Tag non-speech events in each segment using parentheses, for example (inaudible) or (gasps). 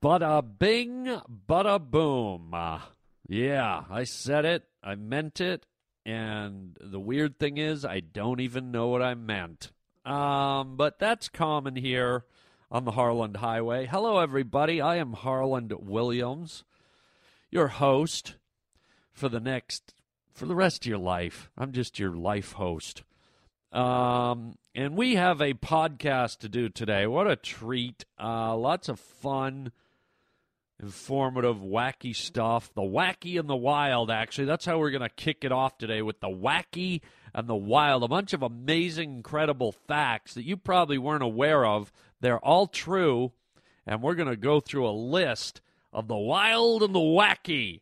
Bada bing, bada boom. Uh, yeah, I said it. I meant it. And the weird thing is, I don't even know what I meant. Um, but that's common here on the Harland Highway. Hello, everybody. I am Harland Williams, your host for the next, for the rest of your life. I'm just your life host. Um, and we have a podcast to do today. What a treat! Uh, lots of fun, informative, wacky stuff. The wacky and the wild, actually. That's how we're going to kick it off today with the wacky and the wild. A bunch of amazing, incredible facts that you probably weren't aware of. They're all true. And we're going to go through a list of the wild and the wacky.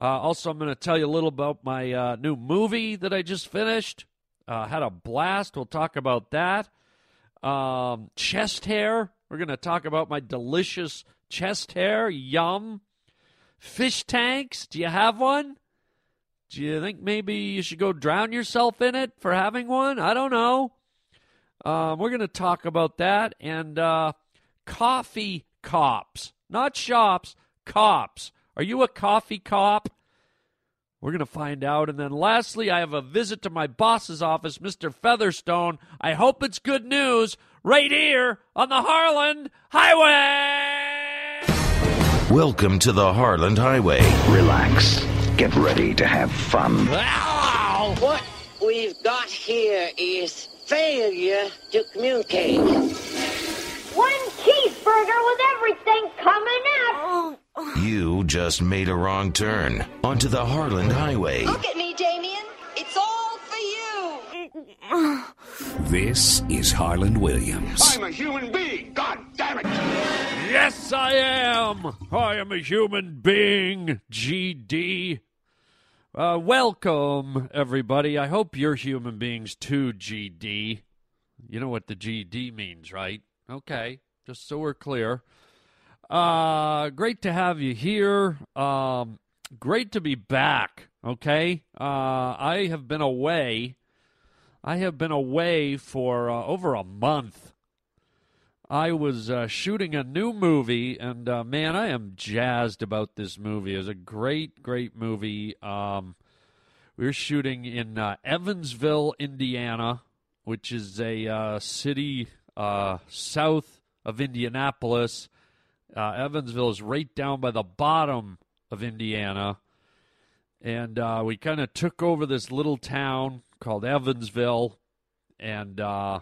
Uh, also, I'm going to tell you a little about my uh, new movie that I just finished. Uh, had a blast. We'll talk about that. Um, chest hair. We're going to talk about my delicious chest hair. Yum. Fish tanks. Do you have one? Do you think maybe you should go drown yourself in it for having one? I don't know. Um, we're going to talk about that. And uh, coffee cops, not shops, cops. Are you a coffee cop? We're going to find out. And then lastly, I have a visit to my boss's office, Mr. Featherstone. I hope it's good news right here on the Harland Highway. Welcome to the Harland Highway. Relax. Get ready to have fun. Ow! What we've got here is failure to communicate. One cheeseburger with everything coming up. You just made a wrong turn onto the Harland Highway. Look at me, Damien. It's all for you. This is Harland Williams. I'm a human being. God damn it. Yes, I am. I am a human being, GD. Uh, welcome, everybody. I hope you're human beings too, GD. You know what the GD means, right? Okay, just so we're clear. Uh, great to have you here. Um, great to be back. Okay, uh, I have been away. I have been away for uh, over a month. I was uh, shooting a new movie, and uh, man, I am jazzed about this movie. It's a great, great movie. Um, we were shooting in uh, Evansville, Indiana, which is a uh, city uh, south of Indianapolis. Evansville is right down by the bottom of Indiana. And we kind of took over this little town called Evansville. And uh,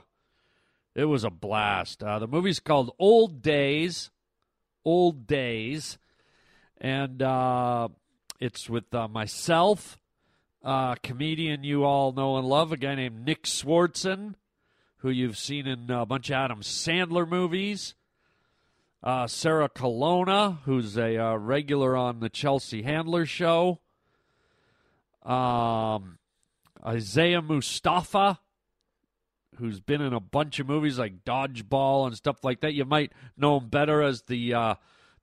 it was a blast. Uh, the movie's called Old Days. Old Days. And uh, it's with uh, myself, uh, comedian you all know and love, a guy named Nick Swardson, who you've seen in a bunch of Adam Sandler movies. Uh, Sarah Colonna, who's a regular on the Chelsea Handler show. Um, Isaiah Mustafa, who's been in a bunch of movies like Dodgeball and stuff like that. You might know him better as the uh,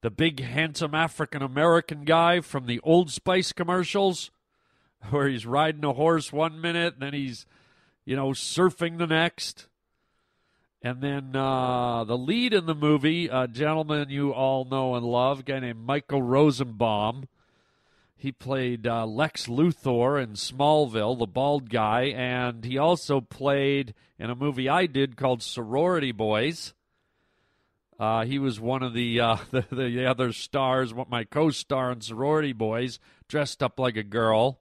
the big handsome African American guy from the Old Spice commercials, (laughs) where he's riding a horse one minute and then he's, you know, surfing the next. And then uh, the lead in the movie, a gentleman you all know and love, a guy named Michael Rosenbaum. He played uh, Lex Luthor in Smallville, the bald guy, and he also played in a movie I did called Sorority Boys. Uh, he was one of the, uh, (laughs) the the other stars, my co-star in Sorority Boys, dressed up like a girl.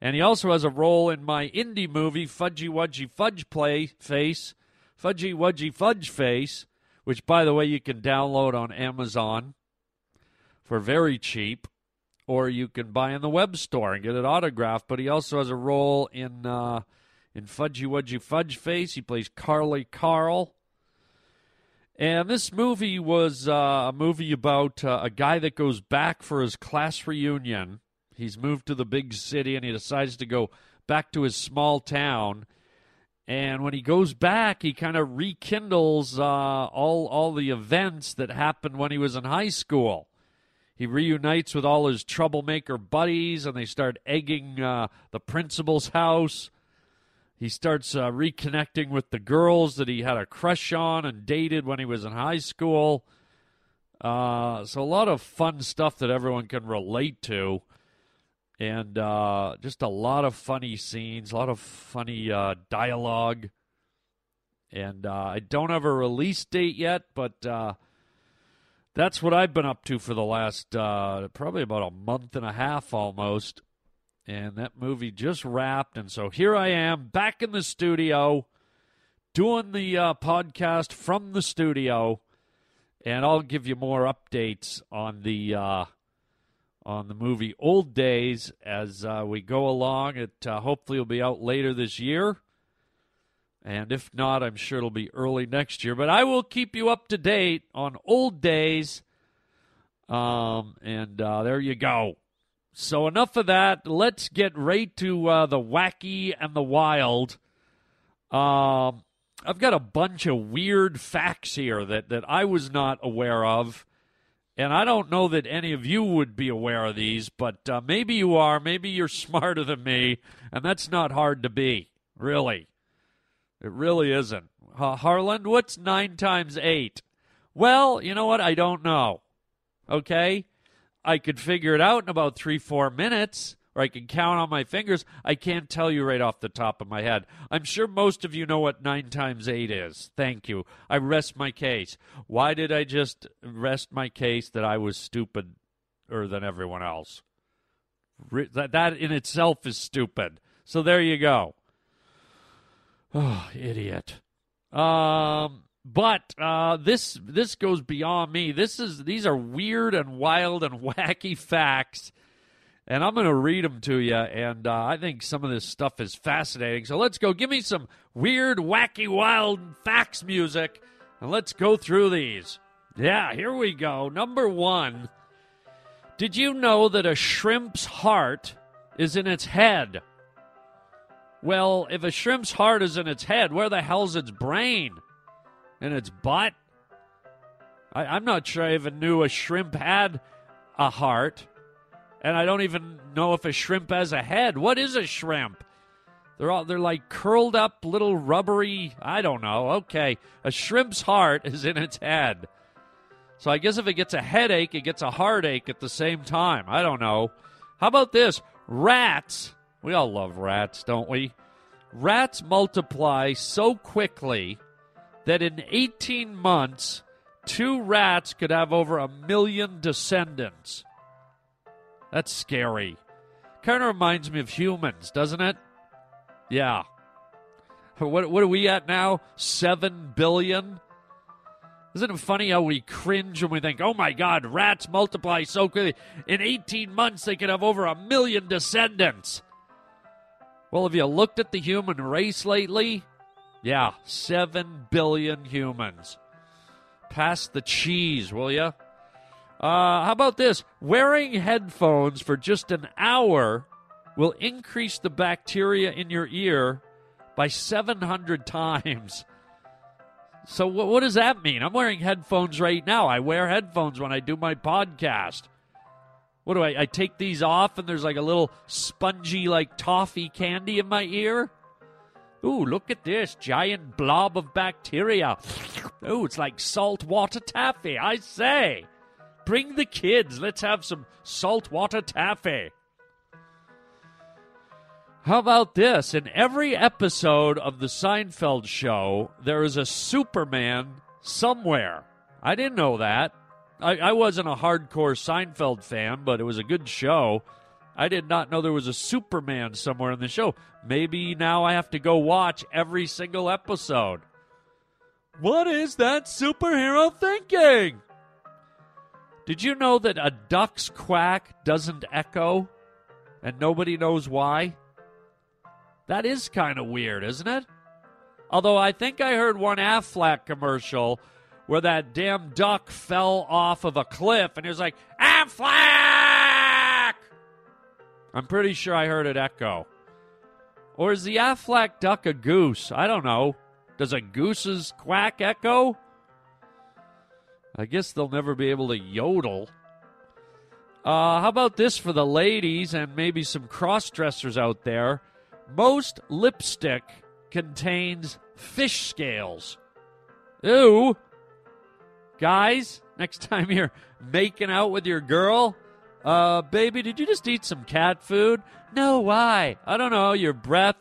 And he also has a role in my indie movie Fudgy Wudgy Fudge Play Face, Fudgy Wudgy Fudge Face, which, by the way, you can download on Amazon for very cheap, or you can buy in the web store and get it autographed. But he also has a role in uh, in Fudgy Wudgy Fudge Face. He plays Carly Carl. And this movie was uh, a movie about uh, a guy that goes back for his class reunion. He's moved to the big city and he decides to go back to his small town. And when he goes back, he kind of rekindles uh, all all the events that happened when he was in high school. He reunites with all his troublemaker buddies, and they start egging uh, the principal's house. He starts uh, reconnecting with the girls that he had a crush on and dated when he was in high school. Uh, so a lot of fun stuff that everyone can relate to, and uh, just a lot of funny scenes, a lot of funny uh, dialogue. And uh, I don't have a release date yet, but that's what I've been up to for the last uh, probably about a month and a half almost. And that movie just wrapped, and so here I am back in the studio doing the uh, podcast from the studio, and I'll give you more updates on the uh, on the movie Old Days as uh, we go along. It uh, hopefully will be out later this year, and if not, I'm sure it'll be early next year. But I will keep you up to date on Old Days. Um, and uh, there you go. So enough of that. Let's get right to uh, the wacky and the wild. Um, I've got a bunch of weird facts here that, that I was not aware of. And I don't know that any of you would be aware of these, but uh, maybe you are. Maybe you're (laughs) smarter than me, and that's not hard to be, really. It really isn't. Harland, what's nine times eight? Well, you know what? I don't know. Okay? I could figure it out in about three, four minutes, or I can count on my fingers. I can't tell you right off the top of my head. I'm sure most of you know what 9 times 8 is. Thank you. I rest my case. Why did I just rest my case that I was stupider than everyone else? That, that in itself is stupid. So there you go. Oh, idiot. Um, but uh, this this goes beyond me. This is these are weird and wild and (laughs) wacky facts and I'm going to read them to you. And uh, I think some of this stuff is fascinating. So let's go. Give me some weird, wacky, wild facts music, and let's go through these. Yeah, here we go. Number one Did you know that a shrimp's heart is in its head? Well, if a shrimp's heart is in its head, where the hell's its brain? In its butt? I, I'm not sure I even knew a shrimp had a heart and I don't even know if a shrimp has a head. What is a shrimp? They're all they're like curled up little rubbery. I don't know. Okay, a shrimp's heart is in its head. So I guess if it gets a headache, it gets a heartache at the same time. I don't know. How about this? Rats. We all love rats, don't we? Rats multiply so quickly that in 18 months, two rats could have over a million descendants. That's scary. Kind of reminds me of humans, doesn't it? Yeah. What what are we at now? Seven billion. Isn't it funny how we cringe when we think, "Oh my God, rats multiply so quickly! In 18 months, they could have over a million descendants." Well, have you looked at the human race lately? Yeah, seven billion humans. Pass the cheese, will you? Uh, how about this? Wearing headphones for just an hour will increase the bacteria in your ear by 700 times. So, what does that mean? I'm wearing headphones right now. I wear headphones when I do my podcast. What do I? I take these off, and there's like a little spongy, like toffee candy in my ear. Ooh, look at this giant blob of bacteria. Ooh, it's like saltwater taffy. I say. Bring the kids. Let's have some saltwater taffy. How about this? In every episode of The Seinfeld Show, there is a Superman somewhere. I didn't know that. I, I, wasn't a hardcore Seinfeld fan, but it was a good show. I did not know there was a Superman somewhere in the show. Maybe now I have to go watch every single episode. What is that superhero thinking? Did you know that a duck's quack doesn't echo and nobody knows why? That is kind of weird, isn't it? Although I think I heard one Aflac commercial where that damn duck fell off of a cliff and he was like, Aflac! I'm pretty sure I heard it echo. Or is the Aflac duck a goose? I don't know. Does a goose's quack echo? I guess they'll never be able to yodel. Uh, how about this for the ladies and maybe some cross dressers out there? Most lipstick contains fish scales. Ew. Guys, Next time you're making out with your girl, uh, baby, did you just eat some cat food? No, why? I don't know. Your breath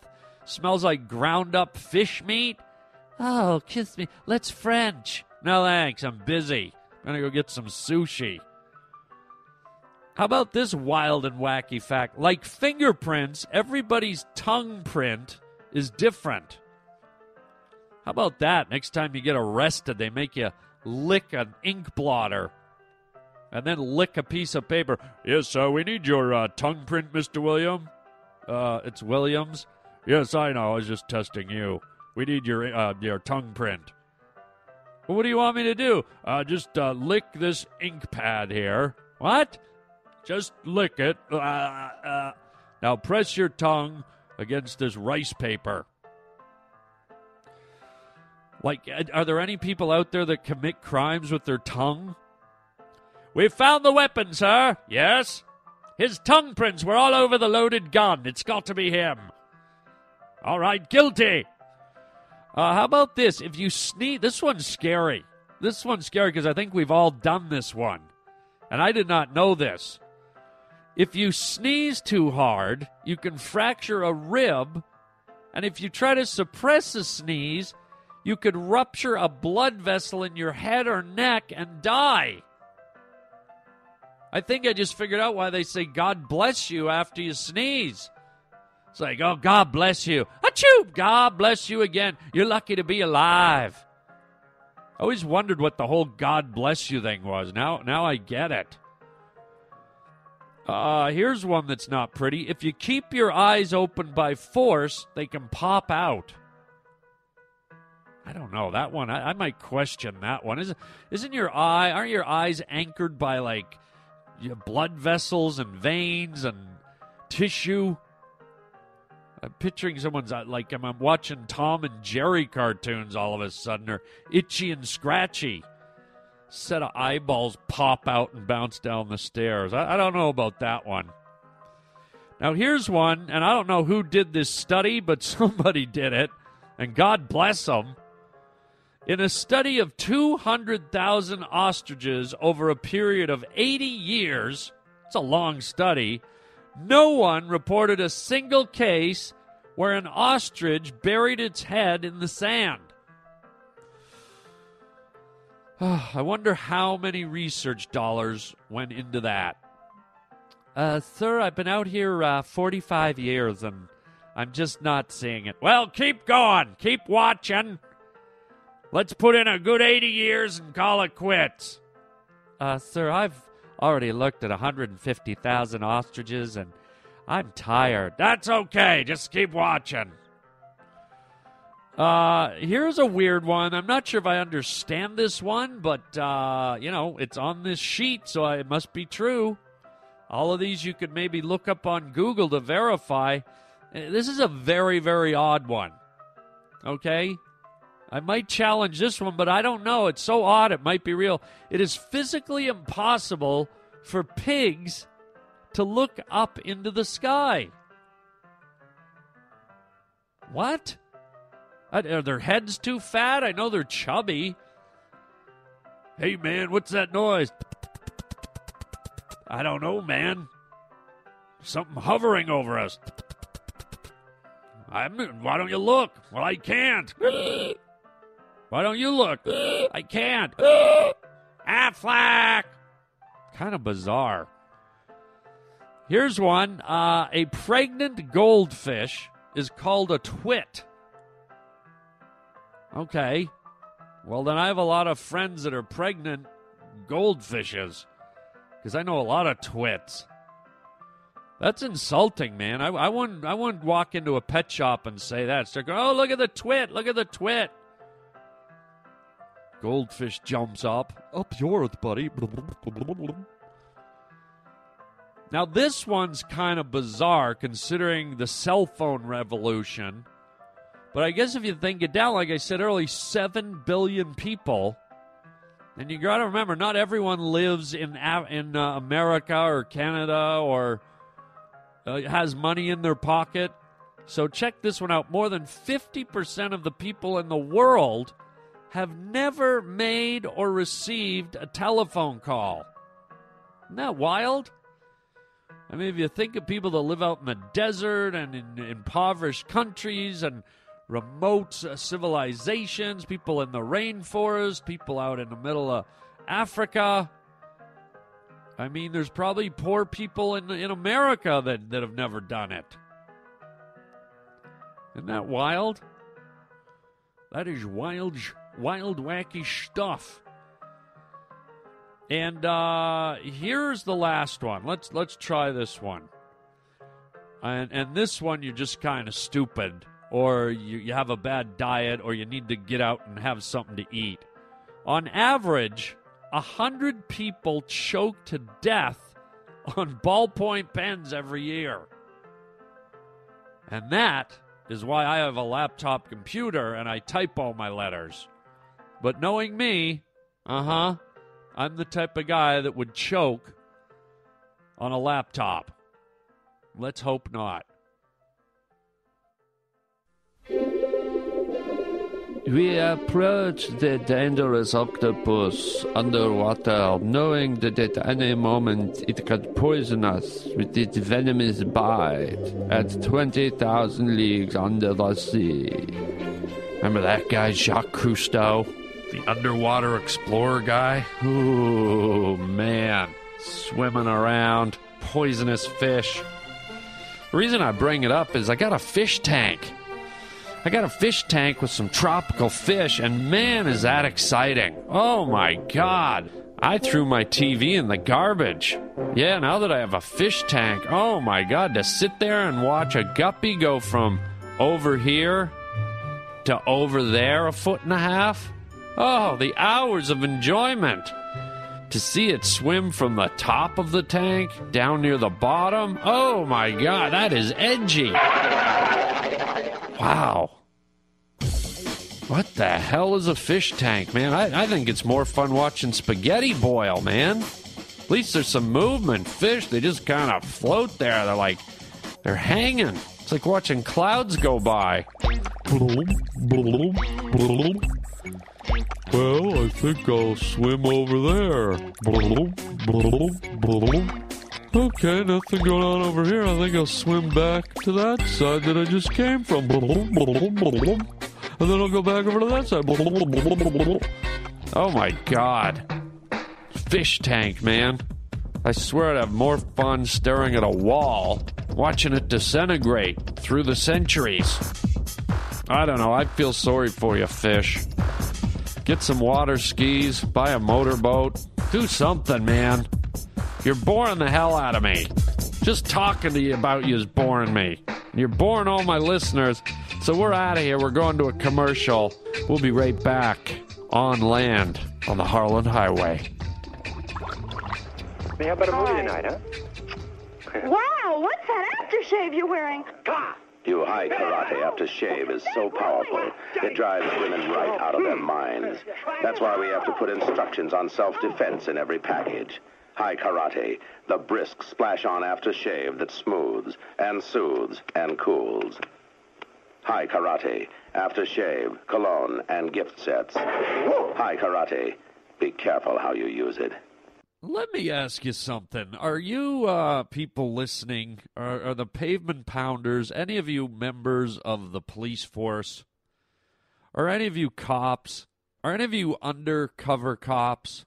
smells like ground up fish meat. Oh, kiss me. Let's French. No, thanks. I'm busy. I'm gonna go get some sushi. How about this wild and wacky fact? Like fingerprints, everybody's tongue print is different. How about that? Next time you get arrested, they make you lick an ink blotter and then lick a piece of paper. Yes, sir, we need your uh, tongue print, Mr. William. Uh, it's Williams. Yes, I know. I was just testing you. We need your uh, your tongue print. Well, what do you want me to do? Uh, just uh, lick this ink pad here. What? Just lick it. Uh, uh. Now press your tongue against this rice paper. Like, are there any people out there that commit crimes with their tongue? We found the weapon, sir. Yes. His tongue prints were all over the loaded gun. It's got to be him. All right, guilty. Uh, how about this? If you sneeze, this one's scary. This one's scary because I think we've all done this one. And I did not know this. If you sneeze too hard, you can fracture a rib. And if you try to suppress a sneeze, you could rupture a blood vessel in your head or neck and die. I think I just figured out why they say God bless you after you sneeze. It's like, oh, God bless you. Achoo! God bless you again. You're lucky to be alive. I always wondered what the whole God bless you thing was. Now, now I get it. Uh, here's one that's not pretty. If you keep your eyes open by force, they can pop out. I don't know that one. I, I might question that one. Isn't isn't your eye? Aren't your eyes anchored by like your blood vessels and veins and tissue? I'm picturing someone's uh, like I'm, I'm watching Tom and Jerry cartoons all of a sudden, or Itchy and Scratchy. Set of eyeballs pop out and bounce down the stairs. I, I don't know about that one. Now, here's one, and I don't know who did this study, but (laughs) somebody did it, and God bless them. In a study of 200,000 ostriches over a period of 80 years, it's a long study, no one reported a single case where an ostrich buried its head in the sand. (sighs) I wonder how many research dollars went into that. Uh, sir, I've been out here uh, 45 years and I'm just not seeing it. Well, keep going. Keep watching. Let's put in a good 80 years and call it quits. Uh, sir, I've already looked at 150,000 ostriches and I'm tired. That's okay. Just keep watching. Uh, here's a weird one. I'm not sure if I understand this one, but, uh, you know, it's on this sheet, so it must be true. All of these you could maybe look up on Google to verify. Uh, This is a very, very odd one. Okay? I might challenge this one, but I don't know. It's so odd, it might be real. It is physically impossible for pigs to look up into the sky. What? Are their heads too fat? I know they're chubby. Hey, man, what's that noise? I don't know, man. Something hovering over us. I'm, why don't you look? Well, I can't. (laughs) Why don't you look? (gasps) I can't. (gasps) Aflac! Kind of bizarre. Here's one. Uh, a pregnant goldfish is called a twit. Okay. Well, then I have a lot of friends that are pregnant goldfishes because I know a lot of twits. That's insulting, man. I, I wouldn't. I wouldn't walk into a pet shop and say that. Start going, "Oh, look at the twit! Look at the twit!" Goldfish jumps up. Up yours, buddy. Now, this one's kind of bizarre considering the cell phone revolution. But I guess if you think it down, like I said earlier, 7 billion people. And you got to remember, not everyone lives in, in uh, America or Canada or uh, has money in their pocket. So check this one out. More than 50% of the people in the world have never made or received a telephone call. Isn't that wild? I mean, if you think of people that live out in the desert and in impoverished countries and remote uh, civilizations, people in the rainforest, people out in the middle of Africa. I mean, there's probably poor people in in America that, that have never done it. Isn't that wild? That is wild, wild, wacky stuff. And uh, here's the last one. Let's let's try this one. And and this one you're just kind of stupid, or you, you have a bad diet, or you need to get out and have something to eat. On average, a hundred people choke to death (laughs) on ballpoint pens every year. And that is why I have a laptop computer and I type all my letters. But knowing me, uh huh, I'm the type of guy that would choke on a laptop. Let's hope not. We approach the dangerous octopus underwater, knowing that at any moment it could poison us with its venomous bite at 20,000 leagues under the sea. Remember that guy, Jacques Cousteau? The underwater explorer guy? Ooh, man. Swimming around, poisonous fish. The reason I bring it up is I got a fish tank. I got a fish tank with some tropical fish, and man, is that exciting! Oh my god! I threw my TV in the garbage. Yeah, now that I have a fish tank, oh my god, to sit there and watch a guppy go from over here to over there a foot and a half. Oh, the hours of enjoyment. To see it swim from the top of the tank down near the bottom. Oh my god, that is edgy. Wow. What the hell is a fish tank, man? I, I think it's more fun watching spaghetti boil, man. At least there's some movement. Fish, they just kind of float there. They're like, they're hanging. It's like watching clouds go by. Well, I think I'll swim over there. Okay, nothing going on over here. I think I'll swim back to that side that I just came from. And then I'll go back over to that side. Oh my god. Fish tank, man. I swear I'd have more fun staring at a wall, watching it disintegrate through the centuries. I don't know. I feel sorry for you, fish. Get some water skis, buy a motorboat, do something, man. You're boring the hell out of me. Just talking to you about you is boring me. You're boring all my listeners. So we're out of here. We're going to a commercial. We'll be right back on land on the Harland Highway. Hey, How about a movie tonight, huh? Wow, what's that aftershave you're wearing? New High Karate Aftershave is so powerful, it drives women right out of their minds. That's why we have to put instructions on self-defense in every package. High Karate, the brisk splash-on aftershave that smooths and soothes and cools. High Karate, aftershave, cologne, and gift sets. High Karate, be careful how you use it. Let me ask you something. Are you uh, people listening? Are, are the pavement pounders? Any of you members of the police force? Are any of you cops? Are any of you undercover cops?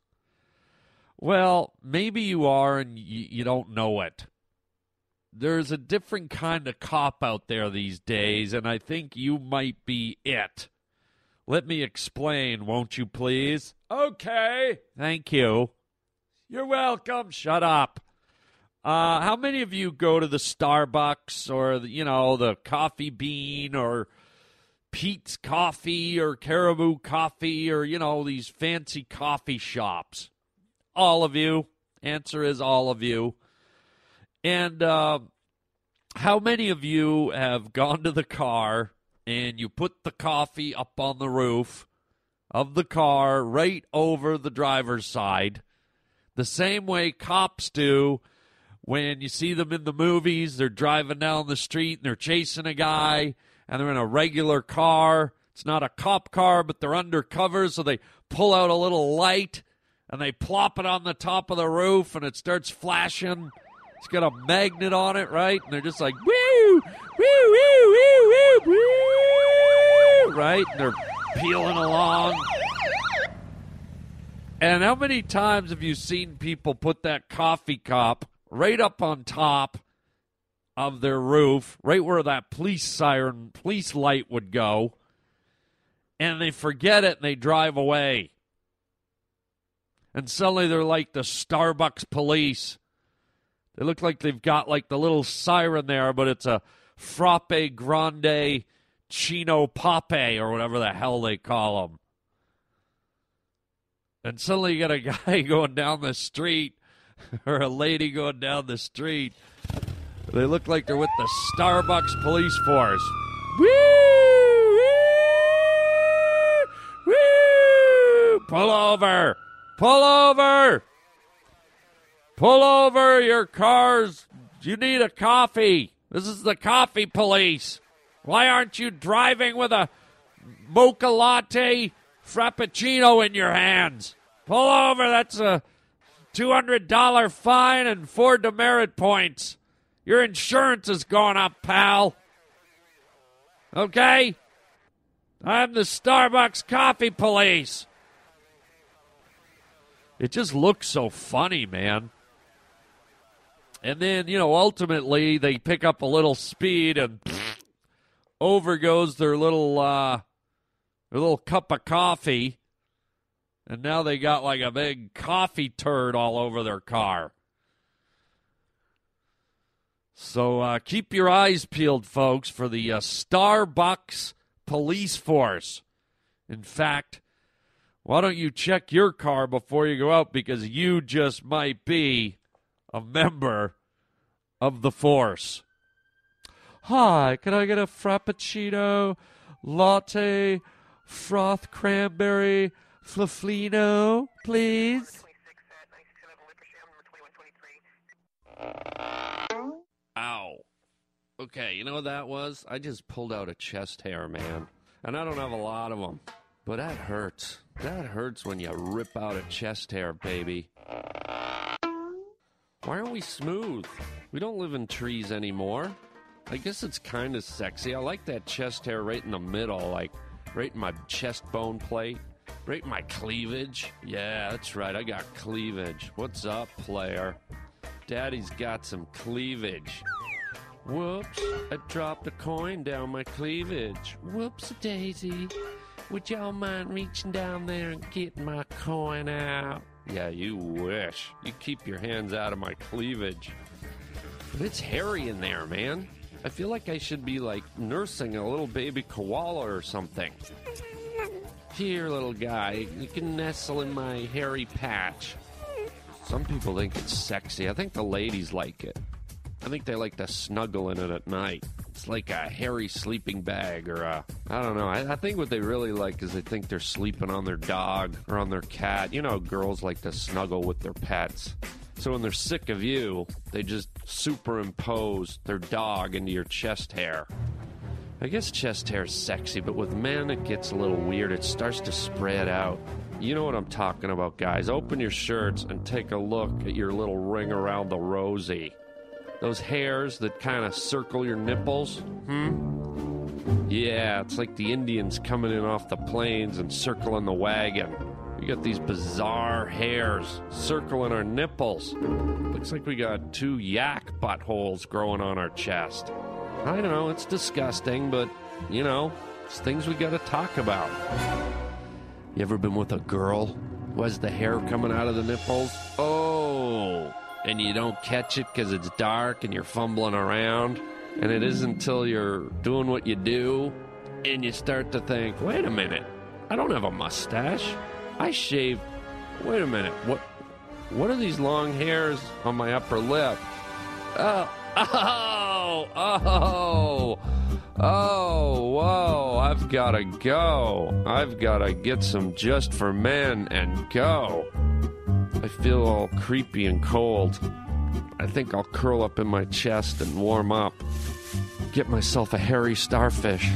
Well, maybe you are and you, you don't know it. There's a different kind of cop out there these days, and I think you might be it. Let me explain, won't you please? Okay. Thank you. You're welcome. Shut up. Uh, how many of you go to the Starbucks or the, you know the Coffee Bean or Peet's Coffee or Caribou Coffee or you know these fancy coffee shops? All of you. Answer is all of you. And uh, how many of you have gone to the car and you put the coffee up on the roof of the car right over the driver's side? The same way cops do when you see them in the movies. They're driving down the street and they're chasing a guy and they're in a regular car. It's not a cop car, but they're undercover, so they pull out a little light and they plop it on the top of the roof and it starts flashing. It's got a magnet on it, right? And they're just like, woo, woo, woo, woo, woo, woo, right? And they're peeling along. And how many times have you seen people put that coffee cup right up on top of their roof, right where that police siren, police light would go, and they forget it and they drive away? And suddenly they're like the Starbucks police. They look like they've got like the little siren there, but it's a frappe grande chino pape or whatever the hell they call them. And suddenly you got a (laughs) guy going down the street or a lady going down the street. They look like they're with the Starbucks police force. Woo! Woo! Woo! Pull over! Pull over! Pull over your cars. You need a coffee. This is the coffee police. Why aren't you driving with a mocha latte frappuccino in your hands? Pull over. That's a $200 fine and four demerit points. Your insurance is going up, pal. Okay? I'm the Starbucks coffee police. It just looks so funny, man. And then, you know, ultimately they pick up a little speed and over goes their little uh their little cup of coffee. And now they got like a big coffee turd all over their car. So uh, keep your eyes peeled, folks, for the uh, Starbucks police force. In fact, why don't you check your car before you go out because you just might be a member of the force. Hi, can I get a frappuccino, latte, froth cranberry, flaflino, please? Ow. Okay, you know what that was? I just pulled out a chest hair, man. And I don't have a lot of them. But that hurts. That hurts when you rip out a chest hair, baby. Why aren't we smooth? We don't live in trees anymore. I guess it's kind of sexy. I like that chest hair right in the middle, like right in my chest bone plate, right in my cleavage. Yeah, that's right. I got cleavage. What's up, player? Daddy's got some cleavage. Whoops, I dropped a coin down my cleavage. Whoops, Daisy. Would y'all mind reaching down there and getting my coin out? Yeah, you wish. You keep your hands out of my cleavage. But it's hairy in there, man. I feel like I should be like nursing a little baby koala or something. Here, little guy, you can nestle in my hairy patch. Some people think it's sexy. I think the ladies like it. I think they like to snuggle in it at night. It's like a hairy sleeping bag or a, I don't know. I, I, think what they really like is they think they're sleeping on their dog or on their cat. You know, girls like to snuggle with their pets. So when they're sick of you, they just superimpose their dog into your chest hair. I guess chest hair is sexy, but with men it gets a little weird. It starts to spread out. You know what I'm talking about, guys. Open your shirts and take a look at your little ring around the rosy. Those hairs that kind of circle your nipples? Hmm? Yeah, it's like the Indians coming in off the plains and circling the wagon. We got these bizarre hairs circling our nipples. Looks like we got two yak buttholes growing on our chest. I don't know, it's disgusting, but, you know, it's things we gotta talk about. You ever been with a girl who has the hair coming out of the nipples? Oh, and you don't catch it because it's dark and you're fumbling around. And it isn't until you're doing what you do and you start to think, wait a minute, I don't have a mustache. I shave. Wait a minute, what? What are these long hairs on my upper lip? Oh, oh, (laughs) oh, oh, whoa, I've gotta go. I've gotta get some just for men and go. I feel all creepy and cold. I think I'll curl up in my chest and warm up. Get myself a hairy starfish.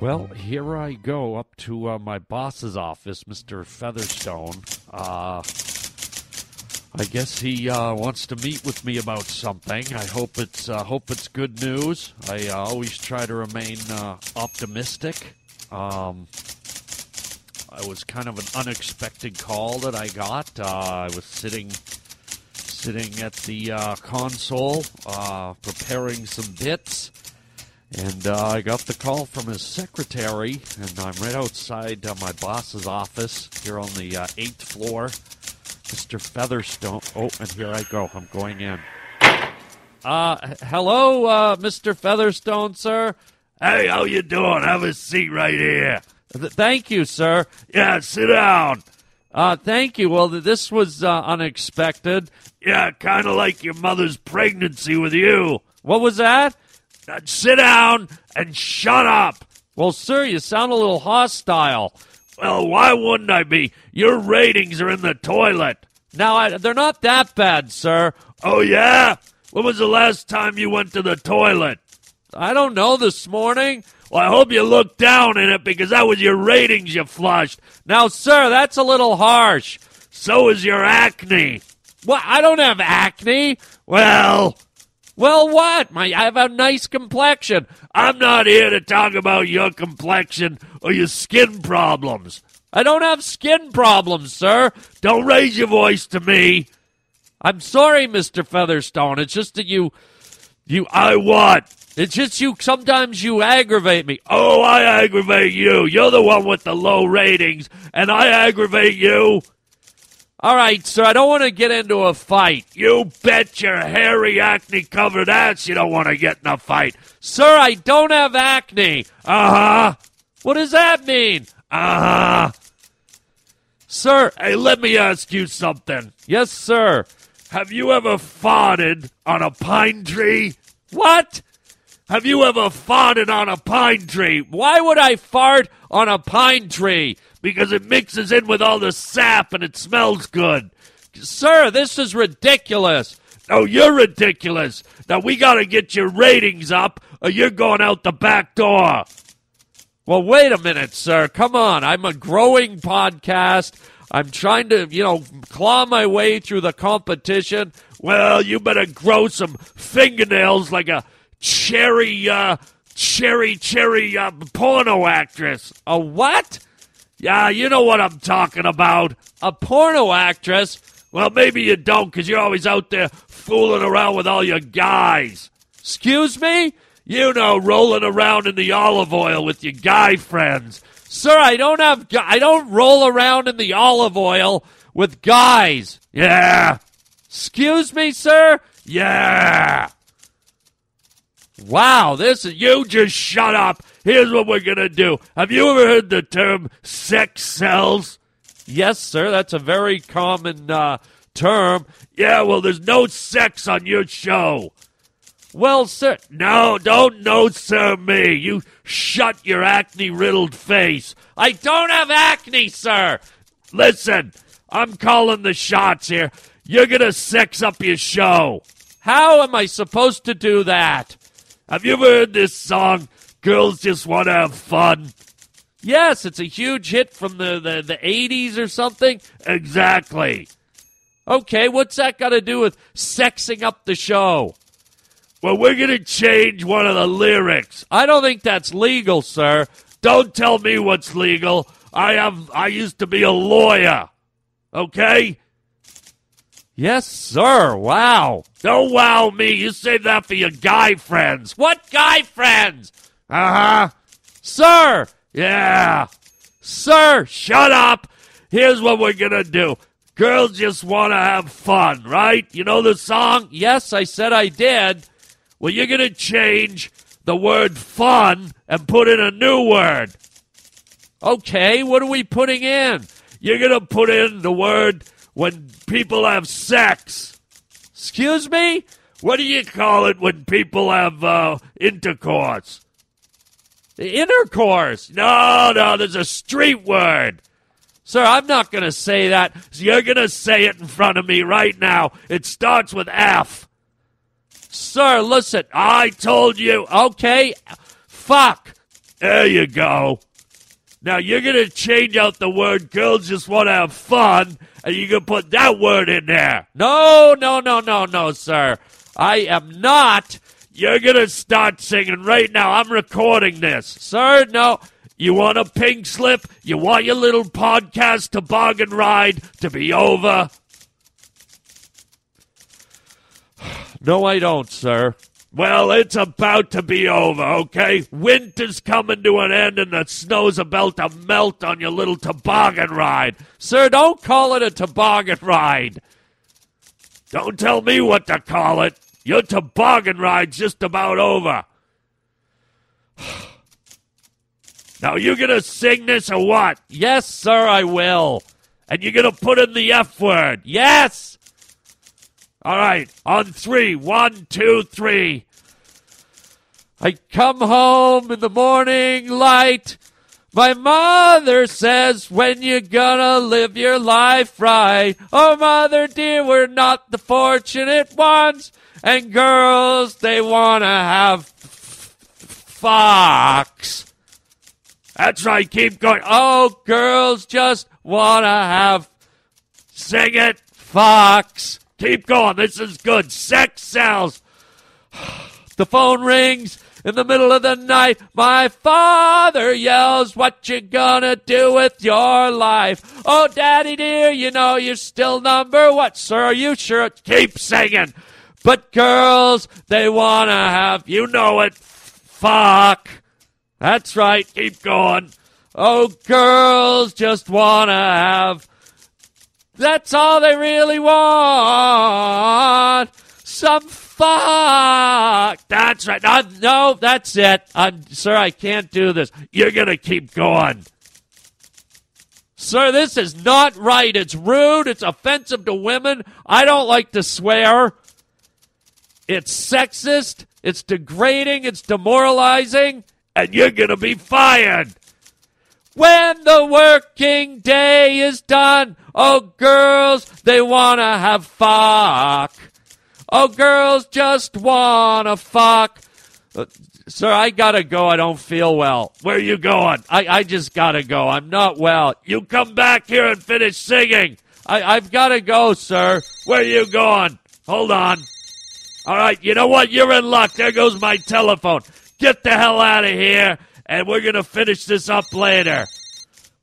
Well, here I go up to uh, my boss's office, Mr. Featherstone. Uh, I guess he uh, wants to meet with me about something. I hope it's uh, hope it's good news. I uh, always try to remain uh, optimistic. Um, it was kind of an unexpected call that I got. I was sitting sitting at the console preparing some bits, and uh, I got the call from his secretary, and I'm right outside uh, my boss's office here on the uh, eighth floor. Mr. Featherstone. Oh, and here I go. I'm going in. Uh, hello, uh, Mr. Featherstone, sir. Hey, how you doing? Have a seat right here. Th- thank you, sir. Yeah, sit down. Uh, thank you. Well, th- this was uh, unexpected. Yeah, kind of like your mother's pregnancy with you. What was that? Sit down and shut up. Well, sir, you sound a little hostile. Well, why wouldn't I be? Your ratings are in the toilet. Now, I, they're not that bad, sir. Oh, yeah? When was the last time you went to the toilet? I don't know, this morning. Well, I hope you looked down in it because that was your ratings you flushed. Now, sir, that's a little harsh. So is your acne. What? I don't have acne. Well, well, what? My, I have a nice complexion. I'm not here to talk about your complexion or your skin problems. I don't have skin problems, sir. Don't raise your voice to me. I'm sorry, Mr. Featherstone. It's just that you, you, I what? It's just you, sometimes you aggravate me. Oh, I aggravate you. You're the one with the low ratings, and I aggravate you. All right, sir, I don't want to get into a fight. You bet your hairy acne covered ass you don't want to get in a fight. Sir, I don't have acne. Uh huh. What does that mean? Uh huh. Sir, hey, let me ask you something. Yes, sir. Have you ever farted on a pine tree? What? Have you ever farted on a pine tree? Why would I fart on a pine tree? Because it mixes in with all the sap and it smells good. Sir, this is ridiculous. No, you're ridiculous. Now we gotta get your ratings up or you're going out the back door. Well, wait a minute, sir. Come on. I'm a growing podcast. I'm trying to, you know, claw my way through the competition. Well, you better grow some fingernails like a cherry, uh, cherry, cherry, uh, porno actress. A what? Yeah, you know what I'm talking about. A porno actress? Well, maybe you don't because you're always out there fooling around with all your guys. Excuse me? You know, rolling around in the olive oil with your guy friends. Sir, I don't have, I don't roll around in the olive oil with guys. Yeah. Excuse me, sir? Yeah. Wow, this is, you just shut up. Here's what we're gonna do. Have you ever heard the term sex sells? Yes, sir, that's a very common, uh, term. Yeah, well, there's no sex on your show. Well, sir, no, don't no sir me. You shut your acne riddled face. I don't have acne, sir. Listen, I'm calling the shots here. You're gonna sex up your show. How am I supposed to do that? Have you ever heard this song, Girls Just Want to Have Fun? Yes, it's a huge hit from the, the, the 80s or something. Exactly. Okay, what's that got to do with sexing up the show? Well, we're going to change one of the lyrics. I don't think that's legal, sir. Don't tell me what's legal. I have I used to be a lawyer. Okay? Yes, sir. Wow. Don't wow me. You save that for your guy friends. What guy friends? Uh huh. Sir. Yeah. Sir, shut up. Here's what we're going to do. Girls just want to have fun, right? You know the song? Yes, I said I did. Well, you're going to change the word fun and put in a new word. Okay, what are we putting in? You're going to put in the word when people have sex. Excuse me? What do you call it when people have uh, intercourse? Intercourse. No, no, there's a street word. Sir, I'm not going to say that. So you're going to say it in front of me right now. It starts with F. Sir, listen, I told you. Okay, fuck. There you go. Now you're going to change out the word girls just want to have fun, you can put that word in there. No, no, no, no, no, sir. I am not. You're going to start singing right now. I'm recording this. Sir, no. You want a pink slip? You want your little podcast to toboggan ride to be over? (sighs) No, I don't, sir. Well, it's about to be over, okay? Winter's coming to an end and the snow's about to melt on your little toboggan ride. Sir, don't call it a toboggan ride. Don't tell me what to call it. Your toboggan ride's just about over. (sighs) Now, you gonna sing this or what? Yes, sir, I will. And you're gonna put in the F word. Yes! All right, on three. One, two, three. I come home in the morning light. My mother says, when you gonna live your life right? Oh, mother dear, we're not the fortunate ones. And girls, they wanna have fox. That's right, keep going. Oh, girls just wanna have. Sing it, fox. Keep going. This is good. Sex sells. (sighs) The phone rings in the middle of the night. My father yells, What you gonna do with your life? Oh, daddy dear, you know you're still number what, sir? You sure? Keep singing. But girls, they wanna have, you know it, fuck. That's right. Keep going. Oh, girls just wanna have that's all they really want. Some fuck. That's right. Uh, no, that's it. I'm, sir, I can't do this. You're going to keep going. Sir, this is not right. It's rude. It's offensive to women. I don't like to swear. It's sexist. It's degrading. It's demoralizing. And you're going to be fired. When the working day is done, oh girls, they wanna have fuck. Oh girls just wanna fuck. Uh, sir, I gotta go. I don't feel well. Where are you going? I, I just gotta go. I'm not well. You come back here and finish singing. I, I've gotta go, sir. Where are you going? Hold on. All right, you know what? You're in luck. There goes my telephone. Get the hell out of here and we're going to finish this up later.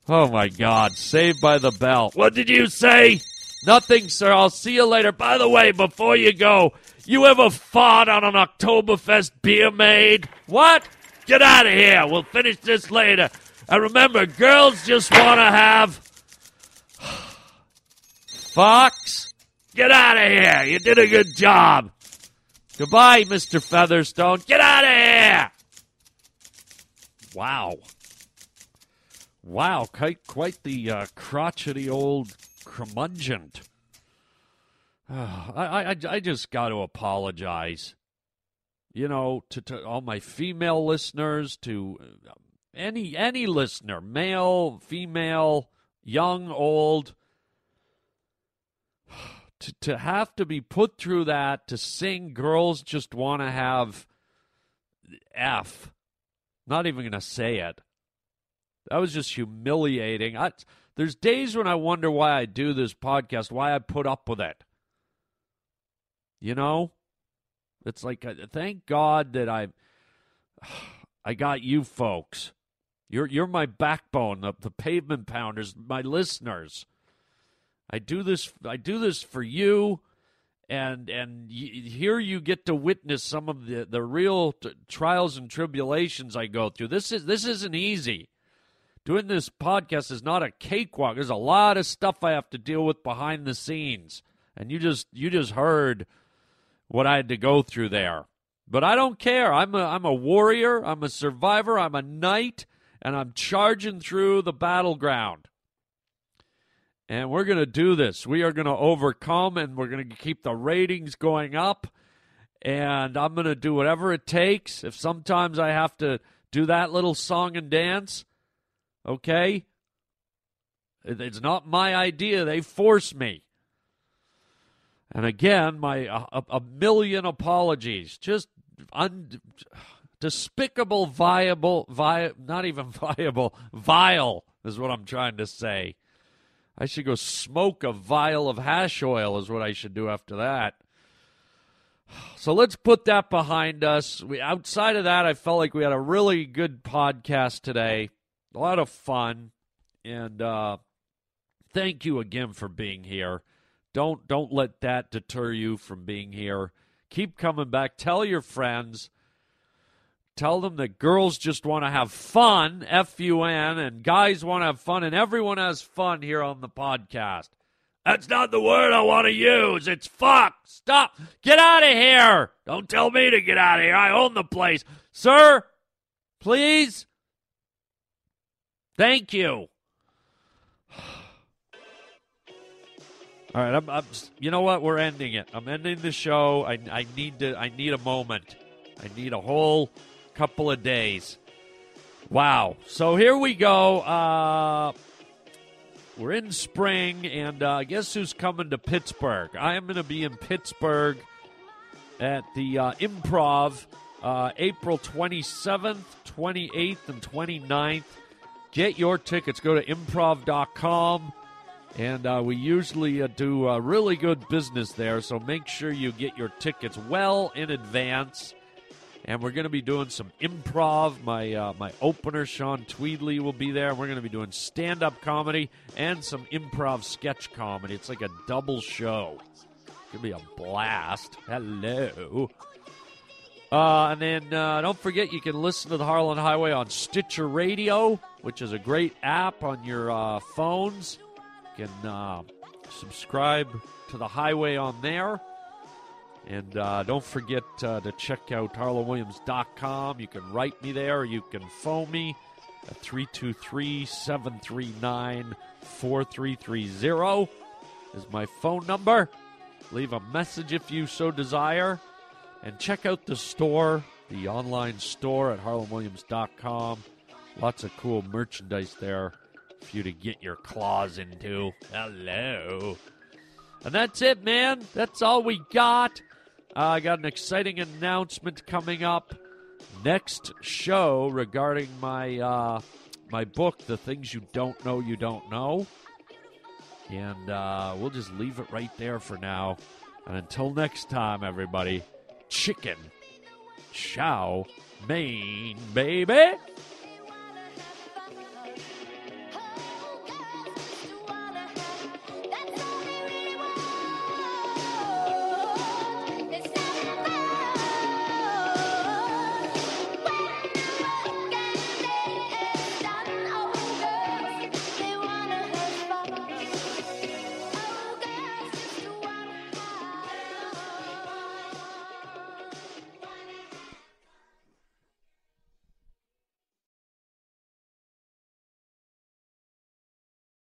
Oh my God, saved by the bell. What did you say? Nothing, sir. I'll see you later. By the way, before you go, you ever fought on an Oktoberfest beer maid? What? Get out of here. We'll finish this later. And remember, girls just want to have. (sighs) Fox? Get out of here. You did a good job. Goodbye, Mr. Featherstone. Get out of here. Wow. Wow, quite, quite the uh, crotchety old curmudgeon. Uh, I, I, I just got to apologize. You know, to, to all my female listeners, to uh, any any listener, male, female, young, old, (sighs) to to have to be put through that to sing girls just want to have F not even going to say it. That was just humiliating. I, there's days when I wonder why I do this podcast, why I put up with it. You know? It's like uh, thank God that I (sighs) I got you folks. You're you're my backbone, the, the pavement pounders, my listeners. I do this I do this for you and and y- here you get to witness some of the the real t- trials and tribulations I go through. This is this isn't easy. Doing this podcast is not a cakewalk. There's a lot of stuff I have to deal with behind the scenes, and you just you just heard what I had to go through there. But I don't care. I'm a I'm a warrior. I'm a survivor. I'm a knight, and I'm charging through the battleground. And we're going to do this. We are going to overcome and we're going to keep the ratings going up. And I'm going to do whatever it takes. If sometimes I have to do that little song and dance, okay? It's not my idea. They force me. And again, my a, a million apologies. Just un, despicable, viable, vi- not even (laughs) viable, vile is what I'm trying to say. I should go smoke a vial of hash oil, is what I should do after that. (sighs) So let's put that behind us. We outside of that, I felt like we had a really good podcast today. A lot of fun. And uh, thank you again for being here. Don't don't let that deter you from being here. Keep coming back. Tell your friends. Tell them that girls just want to have fun, F U N, and guys want to have fun, and everyone has fun here on the podcast. That's not the word I want to use. It's fuck. Stop. Get out of here. Don't tell me to get out of here. I own the place. Sir, please. Thank you. (sighs) All right, I'm, I'm, you know what? We're ending it. I'm ending the show. I, I need to. I need a moment. I need a whole couple of days. Wow. So here we go. Uh, we're in spring, and uh, guess who's coming to Pittsburgh? I am going to be in Pittsburgh at the uh, Improv uh, April 27th, 28th, and 29th. Get your tickets. Go to improv.com. And uh, we usually uh, do uh, really good business there, so make sure you get your tickets well in advance. And we're going to be doing some improv. My uh, my opener, Sean Tweedley, will be there. We're going to be doing stand up comedy and some improv sketch comedy. It's like a double show. It's going to be a blast. Hello. Uh, and then uh, don't forget, you can listen to the Harland Highway on Stitcher Radio, which is a great app on your uh, phones. You can uh, subscribe to the Highway on there. And uh, don't forget uh, to check out harlandwilliams.com. You can write me there, you can phone me at 323 739 4330 is my phone number. Leave a message if you so desire. And check out the store, the online store at harlandwilliams.com. Lots of cool merchandise there for you to get your claws into. Hello. And that's it, man. That's all we got. Uh, I got an exciting announcement coming up next show regarding my uh, my book, The Things You Don't Know You Don't Know. And uh, we'll just leave it right there for now. And until next time, everybody, chicken chow mein, baby.